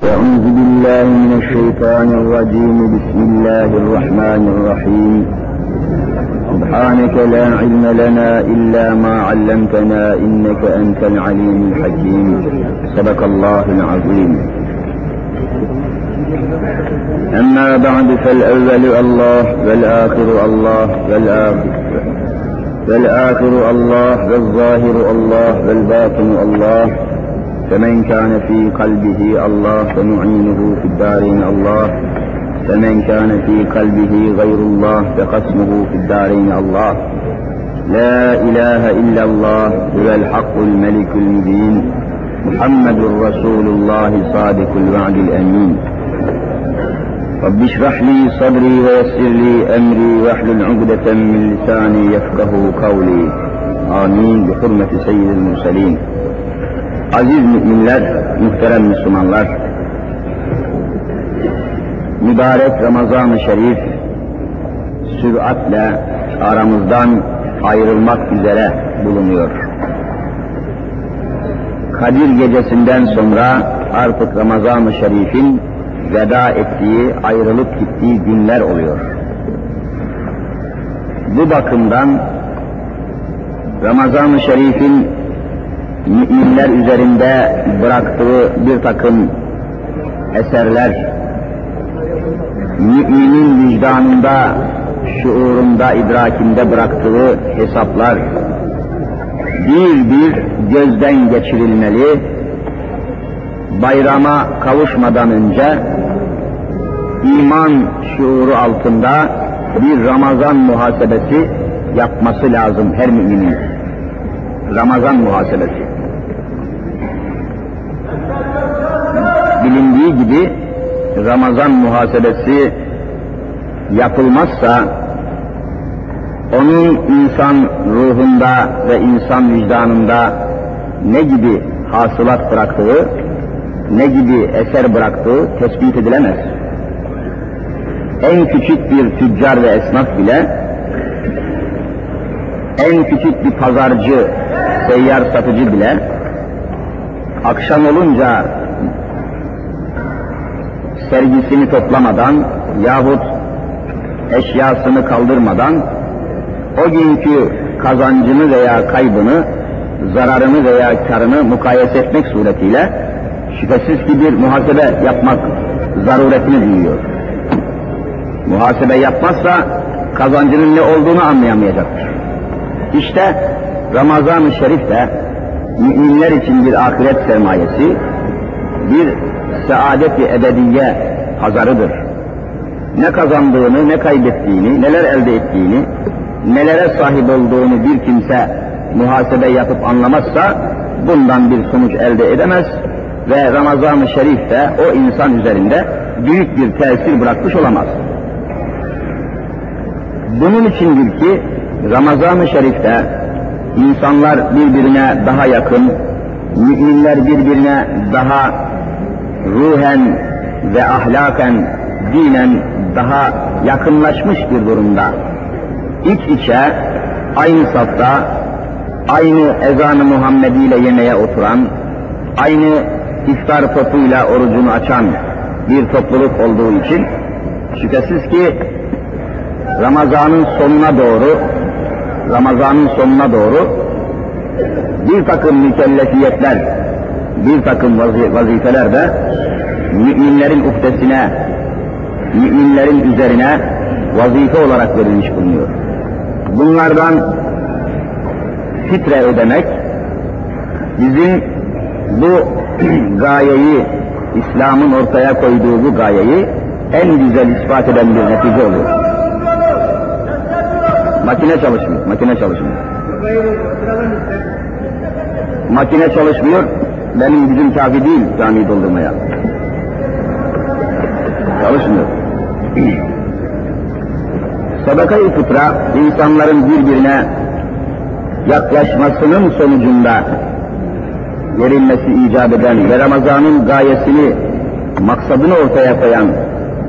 أعوذ بالله من الشيطان الرجيم. بسم الله الرحمن الرحيم. سبحانك لا علم لنا إلا ما علمتنا إنك أنت العليم الحكيم. صدق الله العظيم. أما بعد فالأول الله والآخر الله والآخر والآخر الله والظاهر الله والباطن الله. فمن كان في قلبه الله فمعينه في الدارين الله. فمن كان في قلبه غير الله فقسمه في الدارين الله. لا إله إلا الله هو الحق الملك المبين. محمد رسول الله صادق الوعد الأمين. رب اشرح لي صدري ويسر لي أمري واحلل عقدة من لساني يفقه قولي. آمين بحرمة سيد المرسلين. Aziz müminler, muhterem Müslümanlar, mübarek Ramazan-ı Şerif süratle aramızdan ayrılmak üzere bulunuyor. Kadir gecesinden sonra artık Ramazan-ı Şerif'in veda ettiği, ayrılıp gittiği günler oluyor. Bu bakımdan Ramazan-ı Şerif'in müminler üzerinde bıraktığı bir takım eserler, müminin vicdanında, şuurunda, idrakinde bıraktığı hesaplar, bir bir gözden geçirilmeli, bayrama kavuşmadan önce iman şuuru altında bir Ramazan muhasebesi yapması lazım her müminin. Ramazan muhasebesi. Bilindiği gibi Ramazan muhasebesi yapılmazsa onun insan ruhunda ve insan vicdanında ne gibi hasılat bıraktığı, ne gibi eser bıraktığı tespit edilemez. En küçük bir tüccar ve esnaf bile, en küçük bir pazarcı, seyyar satıcı bile, akşam olunca sergisini toplamadan yahut eşyasını kaldırmadan o günkü kazancını veya kaybını, zararını veya karını mukayese etmek suretiyle şüphesiz ki bir muhasebe yapmak zaruretini duyuyor. Muhasebe yapmazsa kazancının ne olduğunu anlayamayacaktır. İşte Ramazan-ı Şerif de müminler için bir ahiret sermayesi, bir saadet-i ebediye pazarıdır. Ne kazandığını, ne kaybettiğini, neler elde ettiğini, nelere sahip olduğunu bir kimse muhasebe yapıp anlamazsa bundan bir sonuç elde edemez ve Ramazan-ı Şerif de o insan üzerinde büyük bir tesir bırakmış olamaz. Bunun içindir ki Ramazan-ı Şerif'te insanlar birbirine daha yakın, müminler birbirine daha ruhen ve ahlaken, dinen daha yakınlaşmış bir durumda. İç içe, aynı safta, aynı ezanı Muhammedi ile yemeğe oturan, aynı iftar topuyla orucunu açan bir topluluk olduğu için şüphesiz ki Ramazan'ın sonuna doğru Ramazan'ın sonuna doğru bir takım mükellefiyetler, bir takım vazifeler de müminlerin uhdesine, müminlerin üzerine vazife olarak verilmiş bulunuyor. Bunlardan fitre ödemek, bizim bu gayeyi, İslam'ın ortaya koyduğu bu gayeyi en güzel ispat eden bir netice oluyor. Makine çalışmıyor, makine çalışmıyor. Makine çalışmıyor, benim gücüm kafi değil camiyi doldurmaya. Çalışmıyor. Sadaka-i fıtra, insanların birbirine yaklaşmasının sonucunda verilmesi icap eden ve Ramazan'ın gayesini, maksadını ortaya koyan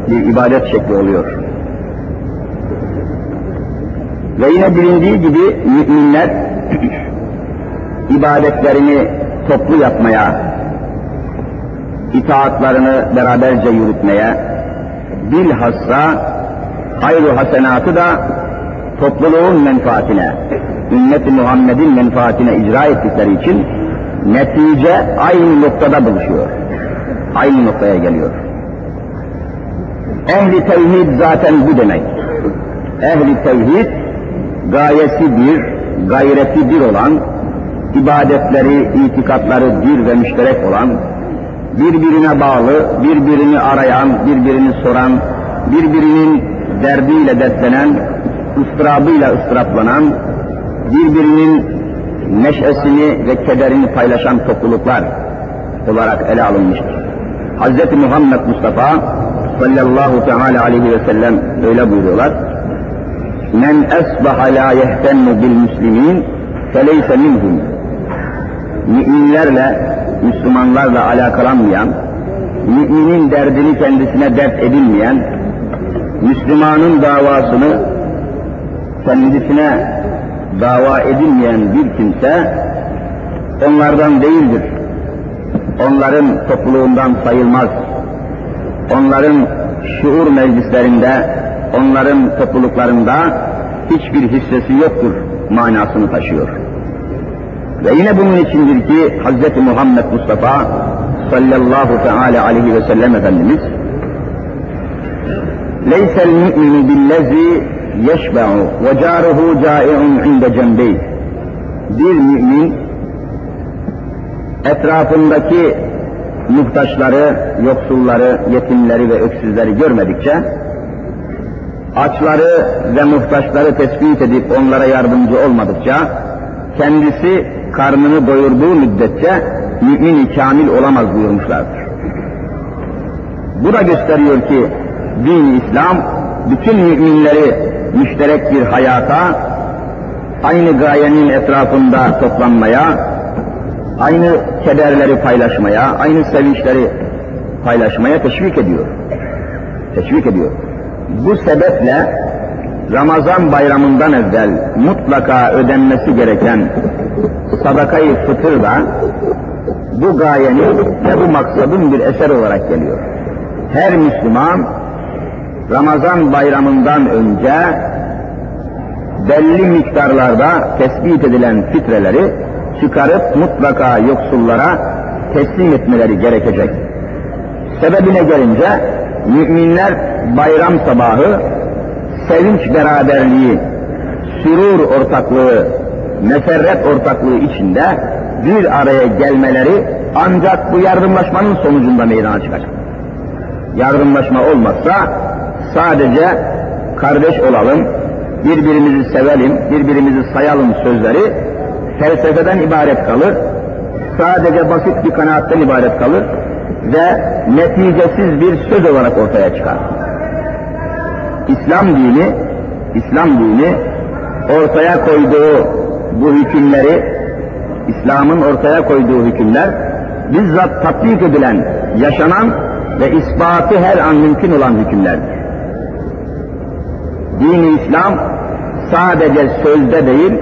bir ibadet şekli oluyor. Ve yine bilindiği gibi müminler ibadetlerini toplu yapmaya, itaatlarını beraberce yürütmeye, bilhassa hayru hasenatı da topluluğun menfaatine, ümmet-i Muhammed'in menfaatine icra ettikleri için netice aynı noktada buluşuyor. Aynı noktaya geliyor. Ehli tevhid zaten bu demek. Ehli tevhid gayesi bir, gayreti bir olan, ibadetleri, itikatları bir ve müşterek olan, birbirine bağlı, birbirini arayan, birbirini soran, birbirinin derdiyle dertlenen, ıstırabıyla ıstıraplanan, birbirinin neşesini ve kederini paylaşan topluluklar olarak ele alınmıştır. Hz. Muhammed Mustafa sallallahu teala aleyhi ve sellem öyle buyuruyorlar. Men esbaha la yehtennu bil muslimin feleyse minhum. Müminlerle, Müslümanlarla alakalanmayan, müminin derdini kendisine dert edilmeyen, Müslümanın davasını kendisine dava edilmeyen bir kimse onlardan değildir. Onların topluluğundan sayılmaz. Onların şuur meclislerinde, onların topluluklarında hiçbir hissesi yoktur manasını taşıyor. Ve yine bunun içindir ki Hz. Muhammed Mustafa sallallahu teala aleyhi ve sellem Efendimiz لَيْسَ الْمُؤْمِنُ بِالَّذ۪ي يَشْبَعُ وَجَارُهُ جَائِعٌ عِنْدَ جَنْبَيْهِ Bir mümin etrafındaki muhtaçları, yoksulları, yetimleri ve öksüzleri görmedikçe açları ve muhtaçları tespit edip onlara yardımcı olmadıkça kendisi karnını doyurduğu müddetçe mümin-i kamil olamaz buyurmuşlardır. Bu da gösteriyor ki din İslam bütün müminleri müşterek bir hayata, aynı gayenin etrafında toplanmaya, aynı kederleri paylaşmaya, aynı sevinçleri paylaşmaya teşvik ediyor. Teşvik ediyor. Bu sebeple Ramazan bayramından evvel mutlaka ödenmesi gereken sadakayı fıtır da bu gayenin ve bu maksadın bir eser olarak geliyor. Her Müslüman Ramazan bayramından önce belli miktarlarda tespit edilen fitreleri çıkarıp mutlaka yoksullara teslim etmeleri gerekecek. Sebebine gelince müminler bayram sabahı sevinç beraberliği, sürur ortaklığı, meferret ortaklığı içinde bir araya gelmeleri ancak bu yardımlaşmanın sonucunda meydana çıkacak. Yardımlaşma olmazsa sadece kardeş olalım, birbirimizi sevelim, birbirimizi sayalım sözleri felsefeden ibaret kalır, sadece basit bir kanaatten ibaret kalır ve neticesiz bir söz olarak ortaya çıkar. İslam dini, İslam dini ortaya koyduğu bu hükümleri, İslam'ın ortaya koyduğu hükümler bizzat tatbik edilen, yaşanan ve ispatı her an mümkün olan hükümlerdir. Dini İslam sadece sözde değil,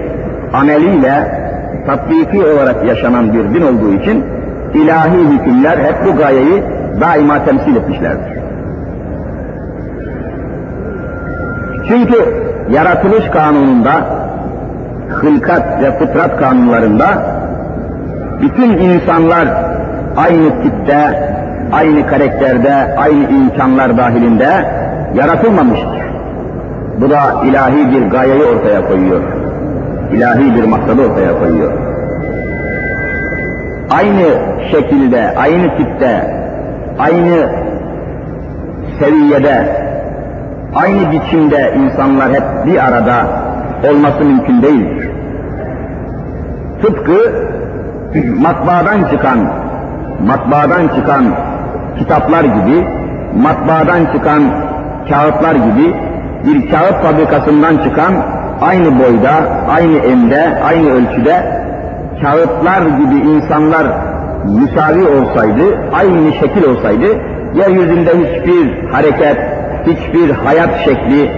ameliyle tatbiki olarak yaşanan bir din olduğu için ilahi hükümler hep bu gayeyi daima temsil etmişlerdir. Çünkü yaratılış kanununda, hılkat ve fıtrat kanunlarında bütün insanlar aynı tipte, aynı karakterde, aynı imkanlar dahilinde yaratılmamıştır. Bu da ilahi bir gayeyi ortaya koyuyor. İlahi bir maksadı ortaya koyuyor. Aynı şekilde, aynı tipte, aynı seviyede, aynı biçimde insanlar hep bir arada olması mümkün değildir. Tıpkı matbaadan çıkan, matbaadan çıkan kitaplar gibi, matbaadan çıkan kağıtlar gibi bir kağıt fabrikasından çıkan aynı boyda, aynı emde, aynı ölçüde kağıtlar gibi insanlar müsavi olsaydı, aynı şekil olsaydı, yeryüzünde hiçbir hareket, hiçbir hayat şekli,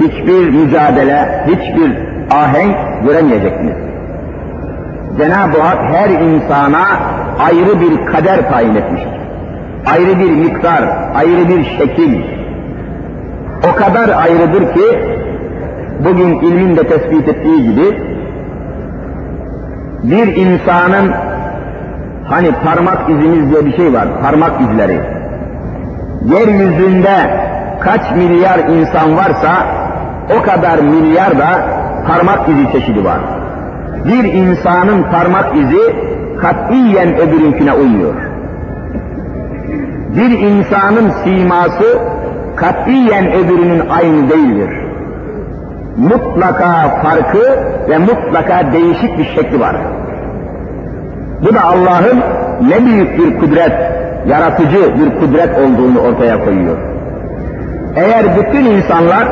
hiçbir mücadele, hiçbir ahenk göremeyeceksiniz. Cenab-ı Hak her insana ayrı bir kader tayin etmiştir. ayrı bir miktar, ayrı bir şekil, o kadar ayrıdır ki, bugün ilmin de tespit ettiği gibi, bir insanın hani parmak izimiz diye bir şey var, parmak izleri. Yeryüzünde kaç milyar insan varsa o kadar milyar da parmak izi çeşidi var. Bir insanın parmak izi katiyen öbürünküne uymuyor. Bir insanın siması katiyen öbürünün aynı değildir. Mutlaka farkı ve mutlaka değişik bir şekli var. Bu da Allah'ın ne büyük bir kudret, yaratıcı bir kudret olduğunu ortaya koyuyor. Eğer bütün insanlar,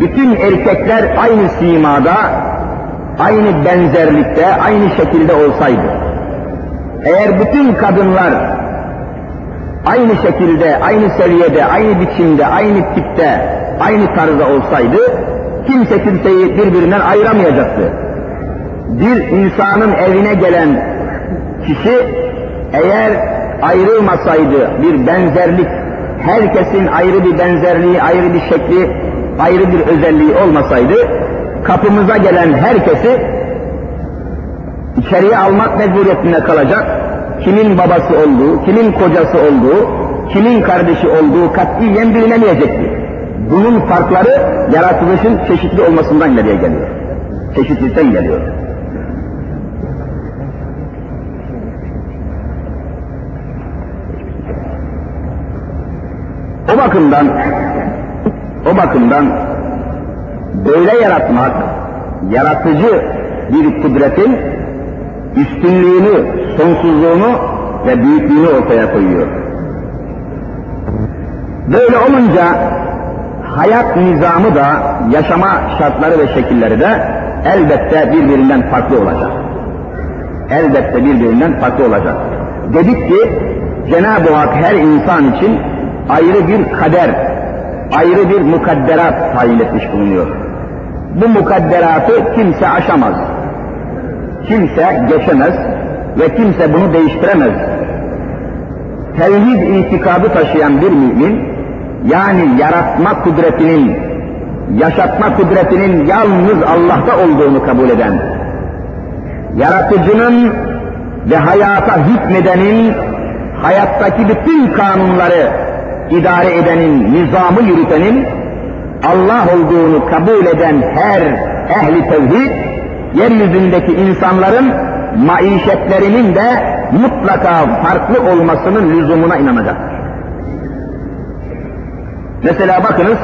bütün erkekler aynı simada, aynı benzerlikte, aynı şekilde olsaydı, eğer bütün kadınlar aynı şekilde, aynı seviyede, aynı biçimde, aynı tipte, aynı tarzda olsaydı, kimse kimseyi birbirinden ayıramayacaktı. Bir insanın evine gelen kişi eğer ayrılmasaydı bir benzerlik, herkesin ayrı bir benzerliği, ayrı bir şekli, ayrı bir özelliği olmasaydı, kapımıza gelen herkesi içeriye almak mecburiyetinde kalacak, kimin babası olduğu, kimin kocası olduğu, kimin kardeşi olduğu katiyen bilinemeyecekti. Bunun farkları yaratılışın çeşitli olmasından nereye geliyor. Çeşitlilikten geliyor. O bakımdan o bakımdan böyle yaratmak, yaratıcı bir kudretin üstünlüğünü, sonsuzluğunu ve büyüklüğünü ortaya koyuyor. Böyle olunca hayat nizamı da, yaşama şartları ve şekilleri de elbette birbirinden farklı olacak. Elbette birbirinden farklı olacak. Dedik ki Cenab-ı Hak her insan için ayrı bir kader, ayrı bir mukadderat tayin etmiş bulunuyor. Bu mukadderatı kimse aşamaz. Kimse geçemez ve kimse bunu değiştiremez. Tevhid itikadı taşıyan bir mümin, yani yaratma kudretinin, yaşatma kudretinin yalnız Allah'ta olduğunu kabul eden, yaratıcının ve hayata hükmedenin hayattaki bütün kanunları idare edenin, nizamı yürütenin Allah olduğunu kabul eden her ehli tevhid, yeryüzündeki insanların maişetlerinin de mutlaka farklı olmasının lüzumuna inanacaktır. Mesela bakınız,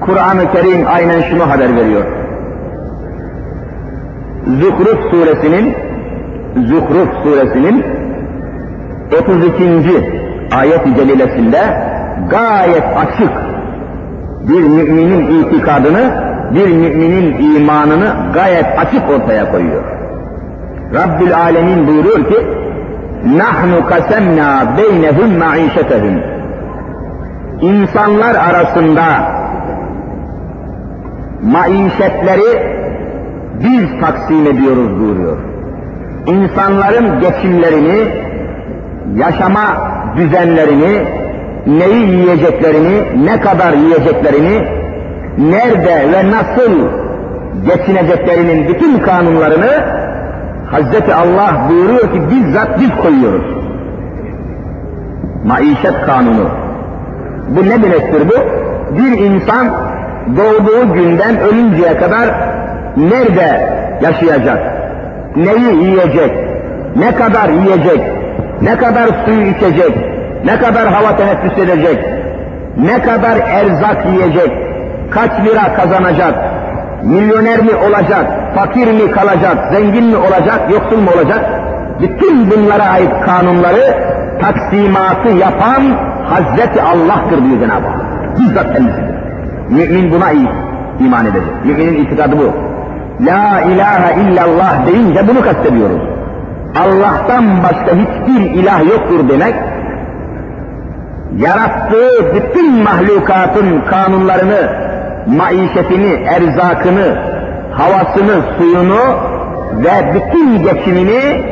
Kur'an-ı Kerim aynen şunu haber veriyor. Zuhruf suresinin Zuhruf suresinin 32 ayet-i celilesinde gayet açık bir müminin itikadını, bir müminin imanını gayet açık ortaya koyuyor. Rabbül Alemin buyuruyor ki, nahnu kasemna beynehum maişetehum. İnsanlar arasında maişetleri biz taksim ediyoruz buyuruyor. İnsanların geçimlerini, yaşama düzenlerini, neyi yiyeceklerini, ne kadar yiyeceklerini, nerede ve nasıl geçineceklerinin bütün kanunlarını Hazreti Allah buyuruyor ki bizzat biz koyuyoruz. Maişet kanunu. Bu ne demektir bu? Bir insan doğduğu günden ölünceye kadar nerede yaşayacak? Neyi yiyecek? Ne kadar yiyecek? Ne kadar suyu içecek, ne kadar hava teneffüs edecek, ne kadar erzak yiyecek, kaç lira kazanacak, milyoner mi olacak, fakir mi kalacak, zengin mi olacak, yoksul mu olacak? Bütün bunlara ait kanunları taksimatı yapan Hazreti Allah'tır diyor Cenab-ı Hak. Bizzat kendisidir. Mümin buna iyi iman edecek. Müminin itikadı bu. La ilahe illallah deyince bunu kastediyoruz. Allah'tan başka hiçbir ilah yoktur demek, yarattığı bütün mahlukatın kanunlarını, maişetini, erzakını, havasını, suyunu ve bütün geçimini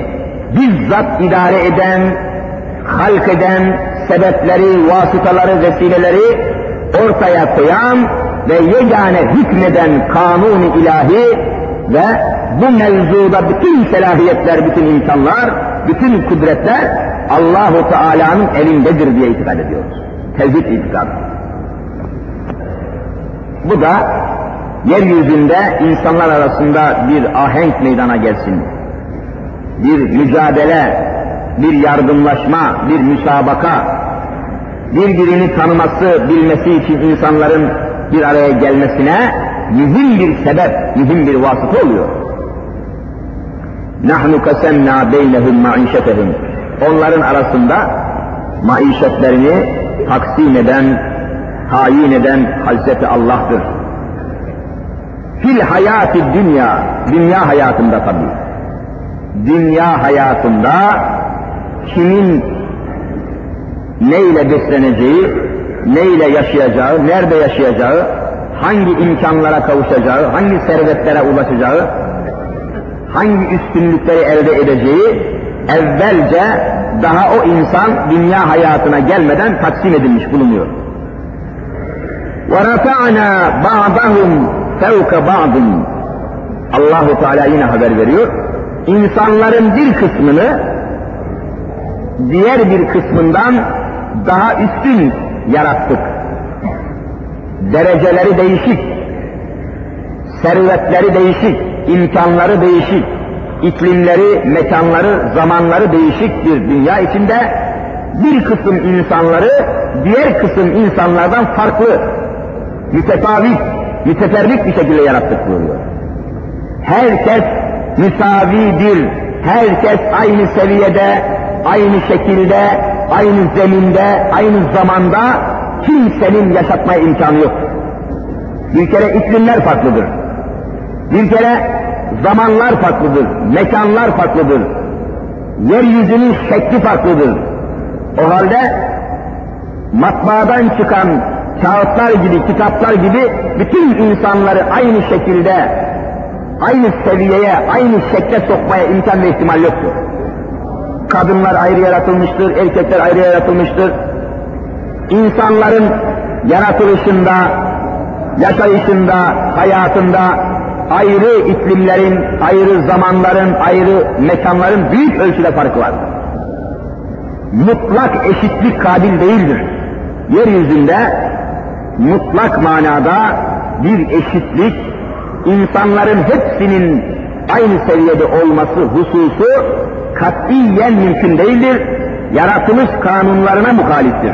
bizzat idare eden, halk eden sebepleri, vasıtaları, vesileleri ortaya koyan ve yegane hükmeden kanun ilahi ve bu mevzuda bütün selahiyetler, bütün imkanlar, bütün kudretler Allahu Teala'nın elindedir diye itikad ediyoruz. Tevhid itikadı. Bu da yeryüzünde insanlar arasında bir ahenk meydana gelsin. Bir mücadele, bir yardımlaşma, bir müsabaka, birbirini tanıması, bilmesi için insanların bir araya gelmesine mühim bir sebep, mühim bir vasıta oluyor nahnu kasemna beynehum maişetehum. Onların arasında maişetlerini taksim eden, tayin eden Hazreti Allah'tır. Fil hayati dünya, dünya hayatında tabii. Dünya hayatında kimin neyle besleneceği, neyle yaşayacağı, nerede yaşayacağı, hangi imkanlara kavuşacağı, hangi servetlere ulaşacağı, hangi üstünlükleri elde edeceği evvelce daha o insan dünya hayatına gelmeden taksim edilmiş bulunuyor. وَرَفَعْنَا بَعْضَهُمْ فَوْكَ بَعْضٍ Allahu Teala yine haber veriyor. İnsanların bir kısmını diğer bir kısmından daha üstün yarattık. Dereceleri değişik, servetleri değişik, imkanları değişik, iklimleri, mekanları, zamanları değişik bir dünya içinde bir kısım insanları diğer kısım insanlardan farklı, mütefavit, müteferrik bir şekilde yarattık buyuruyor. Herkes müsavidir, herkes aynı seviyede, aynı şekilde, aynı zeminde, aynı zamanda kimsenin yaşatmaya imkanı yok. Bir kere iklimler farklıdır. Bir kere zamanlar farklıdır, mekanlar farklıdır. Yeryüzünün şekli farklıdır. O halde matbaadan çıkan kağıtlar gibi, kitaplar gibi bütün insanları aynı şekilde, aynı seviyeye, aynı şekle sokmaya imkan ve ihtimal yoktur. Kadınlar ayrı yaratılmıştır, erkekler ayrı yaratılmıştır. İnsanların yaratılışında, yaşayışında, hayatında ayrı iklimlerin, ayrı zamanların, ayrı mekanların büyük ölçüde farkı var. Mutlak eşitlik kabil değildir. Yeryüzünde mutlak manada bir eşitlik, insanların hepsinin aynı seviyede olması hususu katiyen mümkün değildir. Yaratılış kanunlarına muhaliftir.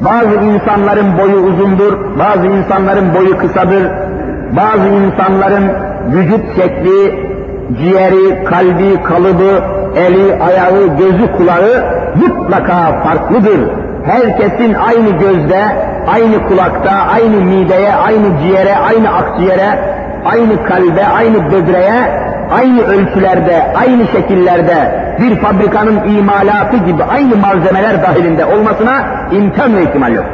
Bazı insanların boyu uzundur, bazı insanların boyu kısadır, bazı insanların vücut şekli, ciğeri, kalbi, kalıbı, eli, ayağı, gözü, kulağı mutlaka farklıdır. Herkesin aynı gözde, aynı kulakta, aynı mideye, aynı ciğere, aynı akciğere, aynı kalbe, aynı böbreğe, aynı ölçülerde, aynı şekillerde bir fabrikanın imalatı gibi aynı malzemeler dahilinde olmasına imkan ve ihtimal yok.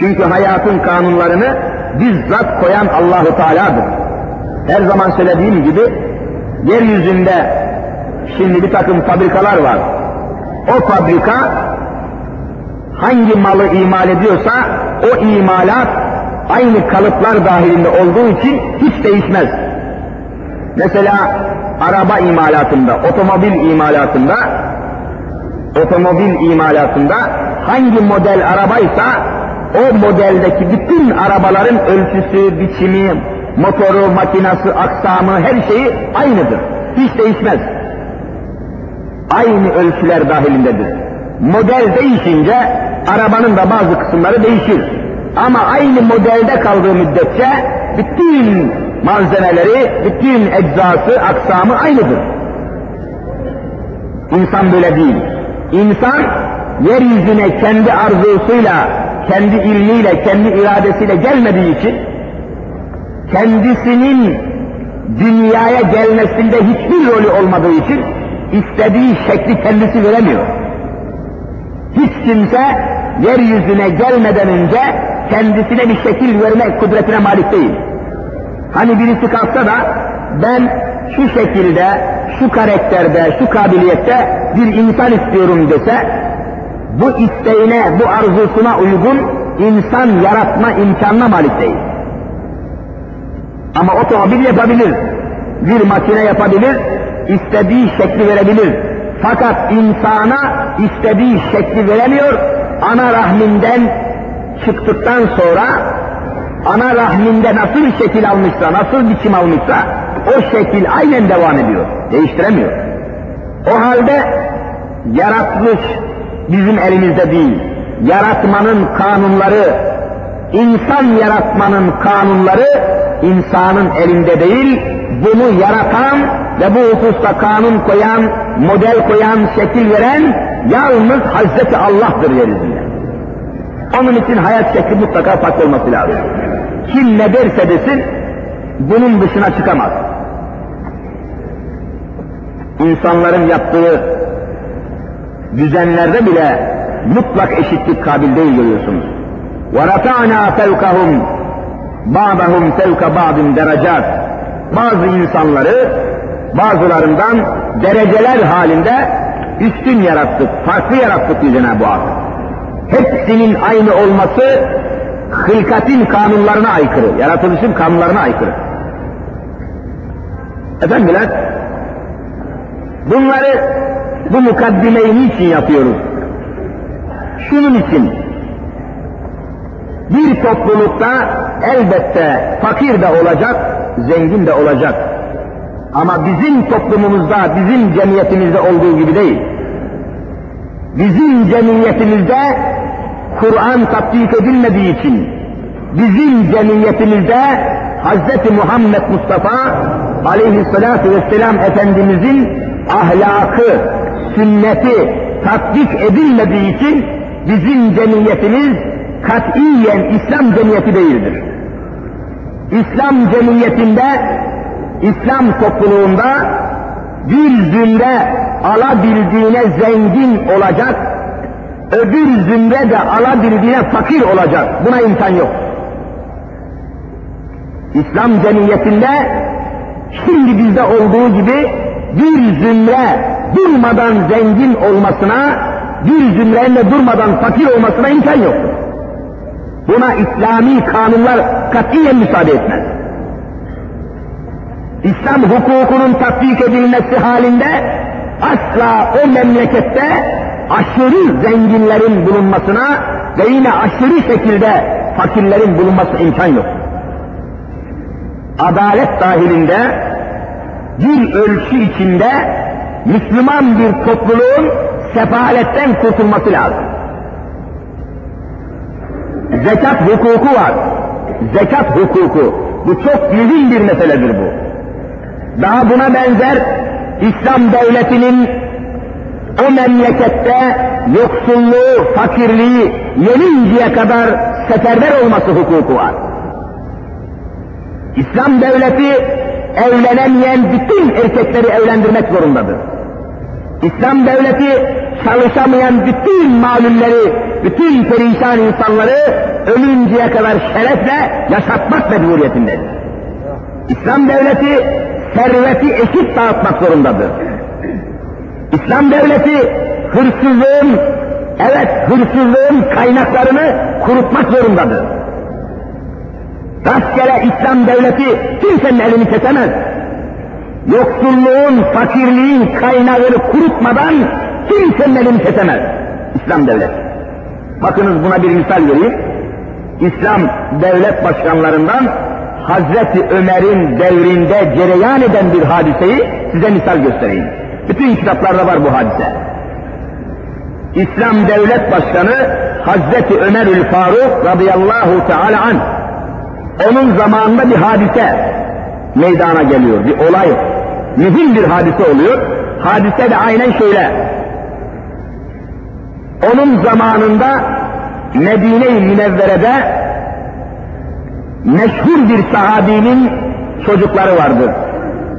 Çünkü hayatın kanunlarını bizzat koyan Allahu Teala'dır. Her zaman söylediğim gibi yeryüzünde şimdi bir takım fabrikalar var. O fabrika hangi malı imal ediyorsa o imalat aynı kalıplar dahilinde olduğu için hiç değişmez. Mesela araba imalatında, otomobil imalatında otomobil imalatında hangi model arabaysa o modeldeki bütün arabaların ölçüsü, biçimi, motoru, makinası, aksamı her şeyi aynıdır. Hiç değişmez. Aynı ölçüler dahilindedir. Model değişince arabanın da bazı kısımları değişir. Ama aynı modelde kaldığı müddetçe bütün malzemeleri, bütün eczası, aksamı aynıdır. İnsan böyle değil. İnsan yeryüzüne kendi arzusuyla, kendi ilmiyle, kendi iradesiyle gelmediği için kendisinin dünyaya gelmesinde hiçbir rolü olmadığı için istediği şekli kendisi veremiyor. Hiç kimse yeryüzüne gelmeden önce kendisine bir şekil verme kudretine malik değil. Hani birisi kalksa da ben şu şekilde, şu karakterde, şu kabiliyette bir insan istiyorum dese, bu isteğine, bu arzusuna uygun insan yaratma imkanına malik değil. Ama otomobil yapabilir, bir makine yapabilir, istediği şekli verebilir. Fakat insana istediği şekli veremiyor, ana rahminden çıktıktan sonra ana rahminde nasıl bir şekil almışsa, nasıl biçim almışsa o şekil aynen devam ediyor. Değiştiremiyor. O halde yaratmış bizim elimizde değil. Yaratmanın kanunları, insan yaratmanın kanunları insanın elinde değil, bunu yaratan ve bu hususta kanun koyan, model koyan, şekil veren yalnız Hazreti Allah'tır yeryüzünde. Onun için hayat şekli mutlaka farklı olması lazım. Kim ne derse desin, bunun dışına çıkamaz. İnsanların yaptığı düzenlerde bile mutlak eşitlik kabil değil görüyorsunuz. وَرَفَعْنَا فَوْكَهُمْ بَعْضَهُمْ فَوْكَ بَعْضٍ derecat. Bazı insanları bazılarından dereceler halinde üstün yarattık, farklı yarattık diyor Cenab-ı Hak. Hepsinin aynı olması hılkatin kanunlarına aykırı, yaratılışın kanunlarına aykırı. Efendiler, bunları, bu mukaddimeyi niçin yapıyoruz? Şunun için, bir toplulukta elbette fakir de olacak, zengin de olacak. Ama bizim toplumumuzda, bizim cemiyetimizde olduğu gibi değil. Bizim cemiyetimizde Kur'an tatbik edilmediği için bizim cemiyetimizde Hz. Muhammed Mustafa aleyhissalatu vesselam Efendimizin ahlakı, sünneti tatbik edilmediği için bizim cemiyetimiz katiyen İslam cemiyeti değildir. İslam cemiyetinde, İslam topluluğunda bir zümre alabildiğine zengin olacak, öbür zümre de alabildiğine fakir olacak. Buna imkan yok. İslam cemiyetinde şimdi bizde olduğu gibi bir zümre durmadan zengin olmasına, bir zümrenin de durmadan fakir olmasına imkan yok. Buna İslami kanunlar katiyen müsaade etmez. İslam hukukunun tatbik edilmesi halinde asla o memlekette aşırı zenginlerin bulunmasına ve yine aşırı şekilde fakirlerin bulunması imkan yok. Adalet dahilinde bir ölçü içinde Müslüman bir topluluğun sefaletten kurtulması lazım. Zekat hukuku var. Zekat hukuku. Bu çok mühim bir meseledir bu. Daha buna benzer İslam devletinin o memlekette yoksulluğu, fakirliği yeninceye kadar seferber olması hukuku var. İslam devleti evlenemeyen bütün erkekleri evlendirmek zorundadır. İslam devleti çalışamayan bütün malulleri, bütün perişan insanları ölünceye kadar şerefle yaşatmak mecburiyetindedir. İslam devleti serveti eşit dağıtmak zorundadır. İslam devleti hırsızlığın, evet hırsızlığın kaynaklarını kurutmak zorundadır. Rastgele İslam devleti kimsenin elini kesemez. Yoksulluğun, fakirliğin kaynağını kurutmadan kimsenin elini kesemez. İslam devleti. Bakınız buna bir misal vereyim. İslam devlet başkanlarından Hazreti Ömer'in devrinde cereyan eden bir hadiseyi size misal göstereyim. Bütün kitaplarda var bu hadise. İslam devlet başkanı Hazreti Ömerül Faruk radıyallahu teala an. Onun zamanında bir hadise meydana geliyor, bir olay. Mühim bir hadise oluyor. Hadise de aynen şöyle. Onun zamanında Medine-i Münevvere'de meşhur bir sahabinin çocukları vardır.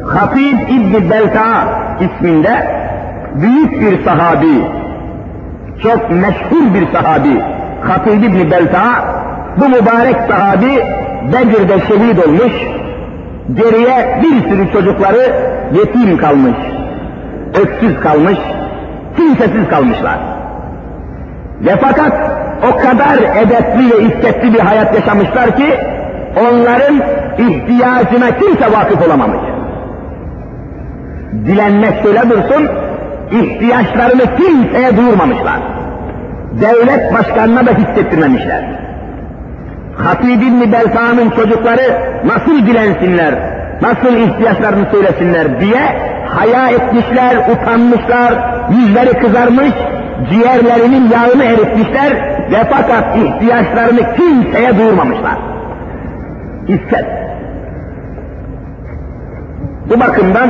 Hatib İbni Belta isminde büyük bir sahabi, çok meşhur bir sahabi, Hatib İbni Belta, bu mübarek sahabi Bedir'de şehit olmuş, geriye bir sürü çocukları yetim kalmış, öksüz kalmış, kimsesiz kalmışlar. Ve fakat o kadar edepli ve iffetli bir hayat yaşamışlar ki onların ihtiyacına kimse vakıf olamamış. Dilenmek şöyle dursun, ihtiyaçlarını kimseye duyurmamışlar. Devlet başkanına da hissettirmemişler. Hatib İbni Belta'nın çocukları nasıl dilensinler, nasıl ihtiyaçlarını söylesinler diye haya etmişler, utanmışlar, yüzleri kızarmış, ciğerlerinin yağını eritmişler ve fakat ihtiyaçlarını kimseye duyurmamışlar. İffet. Bu bakımdan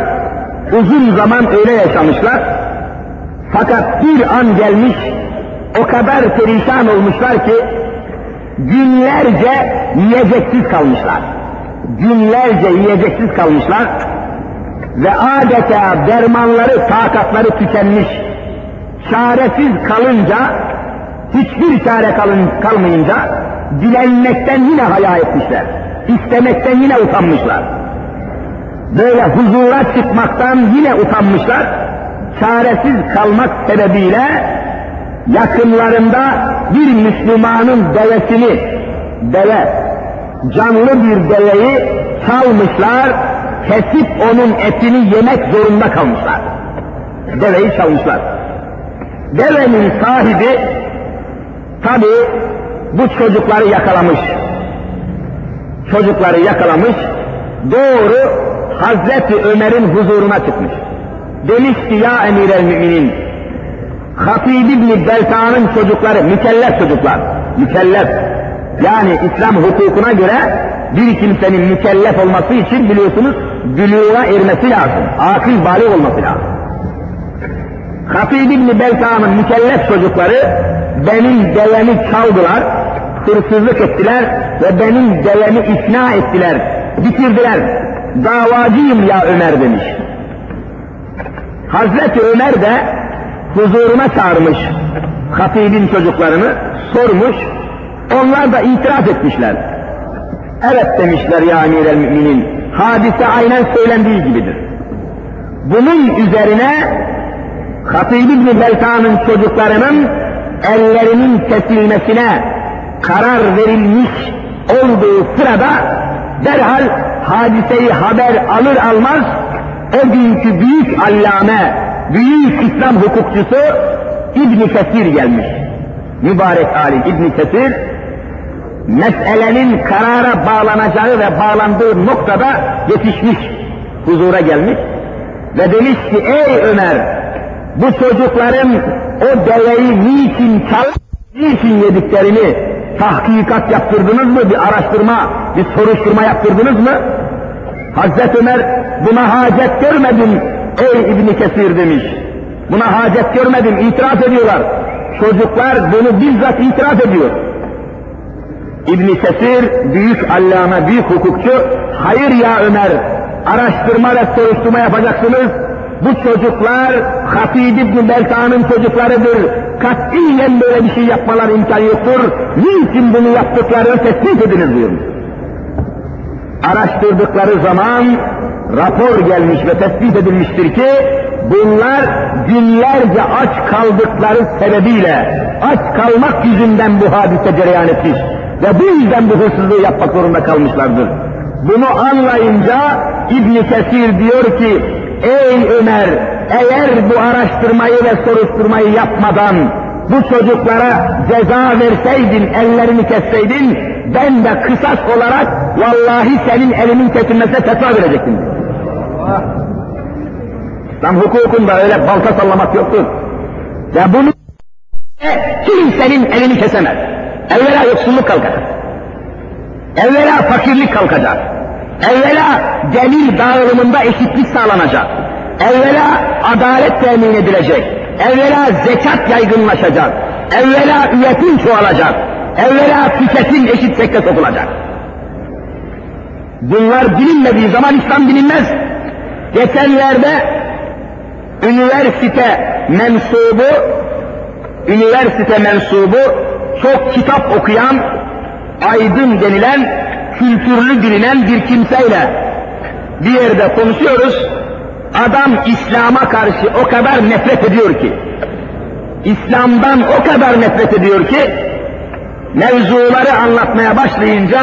uzun zaman öyle yaşamışlar. Fakat bir an gelmiş, o kadar perişan olmuşlar ki günlerce yiyeceksiz kalmışlar. Günlerce yiyeceksiz kalmışlar ve adeta dermanları, takatları tükenmiş, çaresiz kalınca, hiçbir çare kalın, kalmayınca dilenmekten yine haya etmişler. İstemekten yine utanmışlar. Böyle huzura çıkmaktan yine utanmışlar. Çaresiz kalmak sebebiyle yakınlarında bir Müslümanın devesini, deve, canlı bir deveyi çalmışlar, kesip onun etini yemek zorunda kalmışlar. Deveyi çalmışlar. Devenin sahibi tabi bu çocukları yakalamış. Çocukları yakalamış, doğru Hazreti Ömer'in huzuruna çıkmış. Demiş ki ya emir el müminin, Hatib İbni Belta'nın çocukları, mükellef çocuklar, mükellef. Yani İslam hukukuna göre bir kimsenin mükellef olması için biliyorsunuz bülüğe ermesi lazım. Akıl balik olması lazım. Hatib İbni Belta'nın mükellef çocukları benim devemi çaldılar, hırsızlık ettiler ve benim devemi ikna ettiler, bitirdiler. Davacıyım ya Ömer demiş. Hazreti Ömer de huzuruna çağırmış hatibin çocuklarını, sormuş, onlar da itiraf etmişler. Evet demişler ya emir el müminin, hadise aynen söylendiği gibidir. Bunun üzerine Hatib İbni Belta'nın çocuklarının ellerinin kesilmesine karar verilmiş olduğu sırada derhal hadiseyi haber alır almaz o günkü büyük allame, büyük İslam hukukçusu İbn Kesir gelmiş. Mübarek alim İbn Kesir meselenin karara bağlanacağı ve bağlandığı noktada yetişmiş, huzura gelmiş ve demiş ki ey Ömer bu çocukların o deveyi niçin çal, niçin yediklerini tahkikat yaptırdınız mı? Bir araştırma, bir soruşturma yaptırdınız mı? Hazreti Ömer buna hacet görmedim ey İbni Kesir demiş. Buna hacet görmedim, itiraf ediyorlar. Çocuklar bunu bizzat itiraf ediyor. İbni Kesir, büyük allame, büyük hukukçu, hayır ya Ömer, araştırma ve soruşturma yapacaksınız, bu çocuklar Hatib İbni Belta'nın çocuklarıdır. Katiyen böyle bir şey yapmalar imkan yoktur. Niçin bunu yaptıklarını tespit ediniz buyurmuş. Araştırdıkları zaman rapor gelmiş ve tespit edilmiştir ki bunlar günlerce aç kaldıkları sebebiyle aç kalmak yüzünden bu hadise cereyan etmiş ve bu yüzden bu hırsızlığı yapmak zorunda kalmışlardır. Bunu anlayınca İbn Kesir diyor ki ey Ömer eğer bu araştırmayı ve soruşturmayı yapmadan bu çocuklara ceza verseydin, ellerini kesseydin, ben de kısas olarak vallahi senin elinin kesilmesine fetva verecektim. İslam hukukunda öyle balta sallamak yoktur. Ve bunu kimsenin elini kesemez. Evvela yoksulluk kalkacak. Evvela fakirlik kalkacak. Evvela gelir dağılımında eşitlik sağlanacak. Evvela adalet temin edilecek. Evvela zekat yaygınlaşacak. Evvela üretim çoğalacak. Evvela tüketim eşit sekte sokulacak. Bunlar bilinmediği zaman İslam bilinmez. Geçenlerde üniversite mensubu, üniversite mensubu çok kitap okuyan, aydın denilen, kültürlü bilinen bir kimseyle bir yerde konuşuyoruz. Adam İslam'a karşı o kadar nefret ediyor ki, İslam'dan o kadar nefret ediyor ki mevzuları anlatmaya başlayınca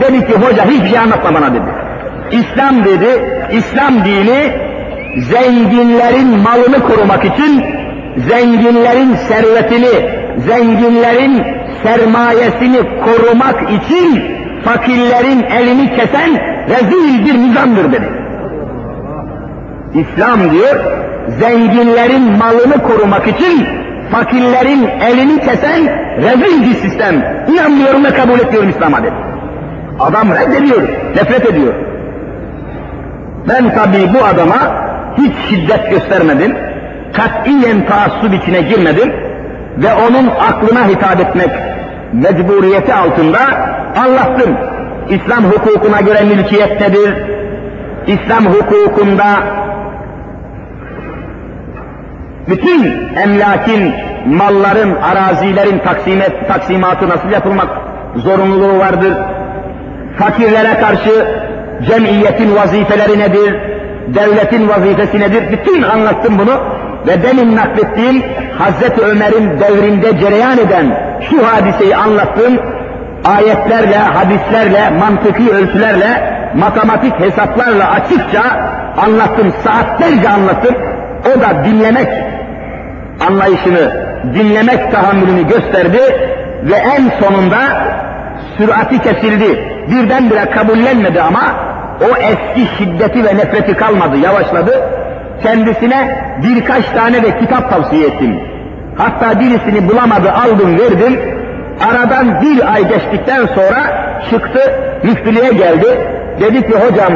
dedi ki hoca hiçbir şey anlatma bana dedi. İslam dedi, İslam dini zenginlerin malını korumak için, zenginlerin servetini, zenginlerin sermayesini korumak için fakirlerin elini kesen rezil bir nizamdır dedi. İslam diyor, zenginlerin malını korumak için fakirlerin elini kesen rezil bir sistem. İnanmıyorum ve kabul etmiyorum İslam'a dedi. Adam reddediyor, nefret ediyor. Ben tabii bu adama hiç şiddet göstermedim, katiyen taassub içine girmedim ve onun aklına hitap etmek mecburiyeti altında anlattım. İslam hukukuna göre mülkiyet nedir? İslam hukukunda bütün emlakin, malların, arazilerin taksimet, taksimatı nasıl yapılmak zorunluluğu vardır? Fakirlere karşı cemiyetin vazifeleri nedir? Devletin vazifesi nedir? Bütün anlattım bunu ve demin naklettiğim Hazreti Ömer'in devrinde cereyan eden şu hadiseyi anlattım. Ayetlerle, hadislerle, mantıki ölçülerle, matematik hesaplarla açıkça anlattım, saatlerce anlattım. O da dinlemek anlayışını, dinlemek tahammülünü gösterdi ve en sonunda sürati kesildi. Birdenbire kabullenmedi ama o eski şiddeti ve nefreti kalmadı, yavaşladı. Kendisine birkaç tane de kitap tavsiye ettim. Hatta birisini bulamadı, aldım, verdim. Aradan bir ay geçtikten sonra çıktı, müftülüğe geldi. Dedi ki hocam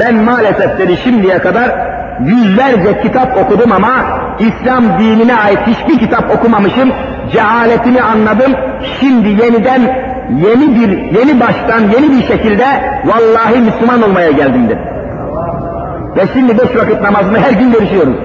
ben maalesef dedi şimdiye kadar yüzlerce kitap okudum ama İslam dinine ait hiçbir kitap okumamışım. Cehaletini anladım. Şimdi yeniden yeni bir yeni baştan yeni bir şekilde vallahi Müslüman olmaya geldim dedi. Ve şimdi beş vakit namazını her gün görüşüyoruz.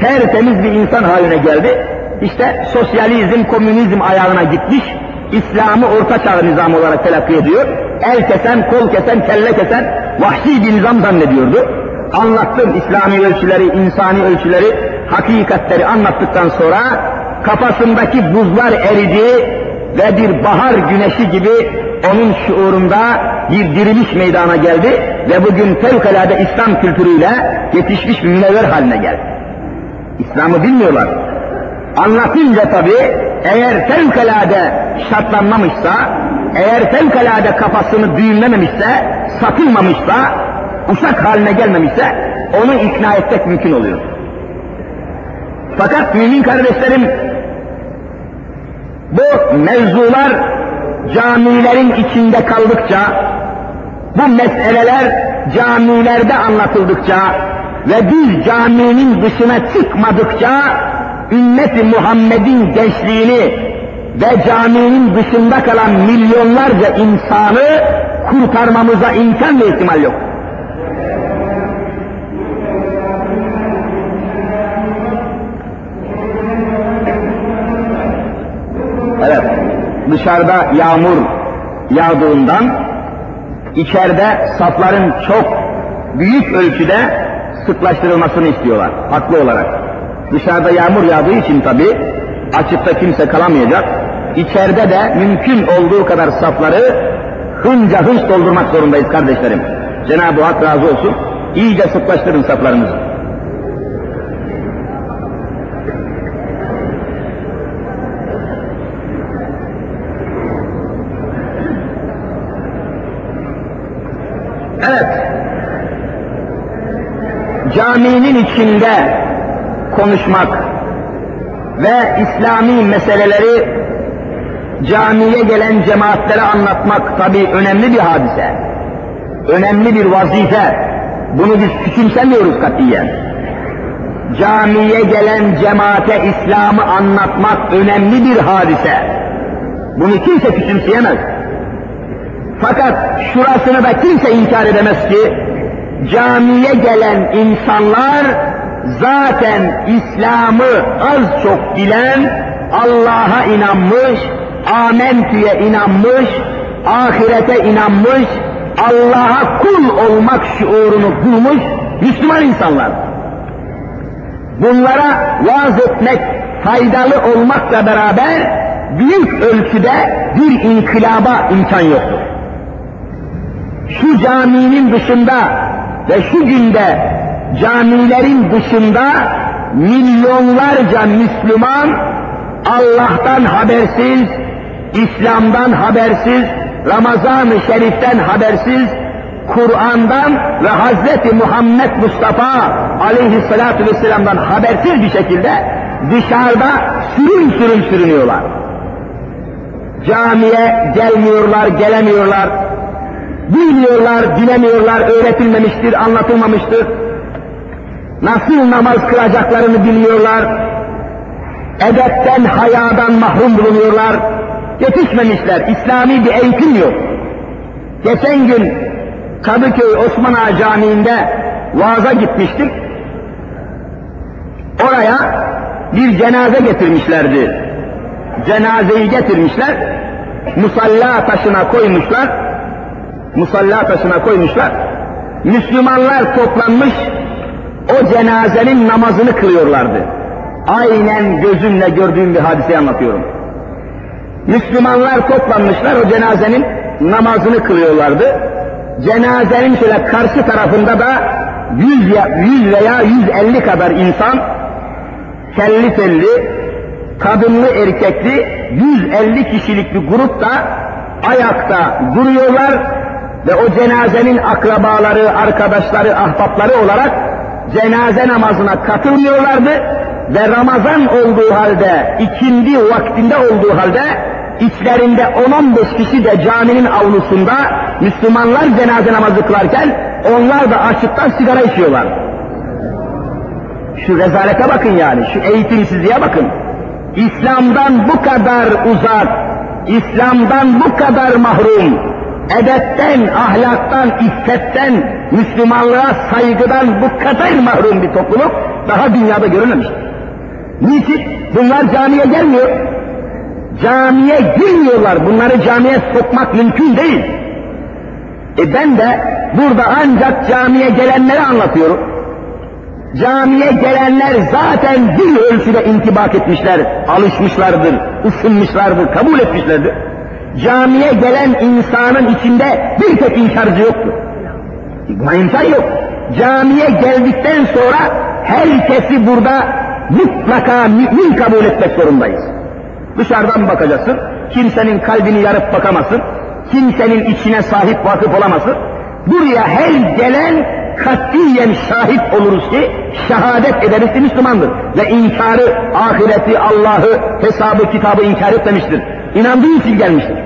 Tertemiz bir insan haline geldi. İşte sosyalizm, komünizm ayağına gitmiş. İslam'ı orta çağ nizam olarak telakki ediyor. El kesen, kol kesen, kelle kesen vahşi bir nizam zannediyordu. Anlattım İslami ölçüleri, insani ölçüleri, hakikatleri anlattıktan sonra kafasındaki buzlar eridi ve bir bahar güneşi gibi onun şuurunda bir diriliş meydana geldi ve bugün fevkalade İslam kültürüyle yetişmiş bir münevver haline geldi. İslam'ı bilmiyorlar. Anlatınca tabi eğer fevkalade şartlanmamışsa, eğer fevkalade kafasını düğümlememişse, satılmamışsa, uşak haline gelmemişse onu ikna etmek mümkün oluyor. Fakat mümin kardeşlerim bu mevzular camilerin içinde kaldıkça, bu meseleler camilerde anlatıldıkça ve biz caminin dışına çıkmadıkça ümmeti Muhammed'in gençliğini ve caminin dışında kalan milyonlarca insanı kurtarmamıza imkan ve ihtimal yok. Evet, dışarıda yağmur yağdığından içeride safların çok büyük ölçüde sıklaştırılmasını istiyorlar, haklı olarak. Dışarıda yağmur yağdığı için tabi açıkta kimse kalamayacak. İçeride de mümkün olduğu kadar safları hınca hınç doldurmak zorundayız kardeşlerim. Cenab-ı Hak razı olsun. İyice sıklaştırın saflarımızı. Caminin içinde konuşmak ve İslami meseleleri camiye gelen cemaatlere anlatmak tabi önemli bir hadise. Önemli bir vazife. Bunu biz küçümsemiyoruz katiyen. Camiye gelen cemaate İslam'ı anlatmak önemli bir hadise. Bunu kimse küçümseyemez. Fakat şurasını da kimse inkar edemez ki camiye gelen insanlar zaten İslam'ı az çok bilen, Allah'a inanmış, amentüye inanmış, ahirete inanmış, Allah'a kul olmak şuurunu bulmuş Müslüman insanlar. Bunlara vaaz etmek, faydalı olmakla beraber büyük ölçüde bir inkılaba imkan yoktur. Şu caminin dışında ve şu günde camilerin dışında milyonlarca Müslüman Allah'tan habersiz, İslam'dan habersiz, Ramazan-ı Şerif'ten habersiz, Kur'an'dan ve Hazreti Muhammed Mustafa aleyhissalatu vesselam'dan habersiz bir şekilde dışarıda sürün sürün sürünüyorlar. Camiye gelmiyorlar, gelemiyorlar. Bilmiyorlar, bilemiyorlar, öğretilmemiştir, anlatılmamıştır. Nasıl namaz kılacaklarını bilmiyorlar. Edepten, hayadan mahrum bulunuyorlar. Yetişmemişler, İslami bir eğitim yok. Geçen gün Kadıköy Osman Ağa Camii'nde vaaza gitmiştik. Oraya bir cenaze getirmişlerdi. Cenazeyi getirmişler, musalla taşına koymuşlar, musalla taşına koymuşlar. Müslümanlar toplanmış, o cenazenin namazını kılıyorlardı. Aynen gözümle gördüğüm bir hadiseyi anlatıyorum. Müslümanlar toplanmışlar, o cenazenin namazını kılıyorlardı. Cenazenin şöyle karşı tarafında da 100, 100 veya 150 kadar insan, kelli telli, kadınlı erkekli 150 kişilik bir grup da ayakta duruyorlar ve o cenazenin akrabaları, arkadaşları, ahbapları olarak cenaze namazına katılmıyorlardı ve Ramazan olduğu halde, ikindi vaktinde olduğu halde içlerinde 10-15 kişi de caminin avlusunda Müslümanlar cenaze namazı kılarken onlar da açıktan sigara içiyorlar. Şu rezalete bakın yani, şu eğitimsizliğe bakın. İslam'dan bu kadar uzak, İslam'dan bu kadar mahrum, edepten, ahlaktan, iffetten, Müslümanlığa saygıdan bu kadar mahrum bir topluluk daha dünyada görülmemiştir. Niçin? Bunlar camiye gelmiyor. Camiye girmiyorlar. Bunları camiye sokmak mümkün değil. E ben de burada ancak camiye gelenleri anlatıyorum. Camiye gelenler zaten bir ölçüde intibak etmişler, alışmışlardır, ısınmışlardır, kabul etmişlerdir. Camiye gelen insanın içinde bir tek inkarcı yoktur. İmkan yok. Camiye geldikten sonra herkesi burada mutlaka mümin kabul etmek zorundayız. Dışarıdan bakacaksın, kimsenin kalbini yarıp bakamazsın, kimsenin içine sahip vakıf olamazsın. Buraya her gelen katiyen şahit oluruz ki şehadet ederiz ki Müslümandır. Ve inkarı, ahireti, Allah'ı, hesabı, kitabı inkar etmemiştir. İnandığı için gelmiştir.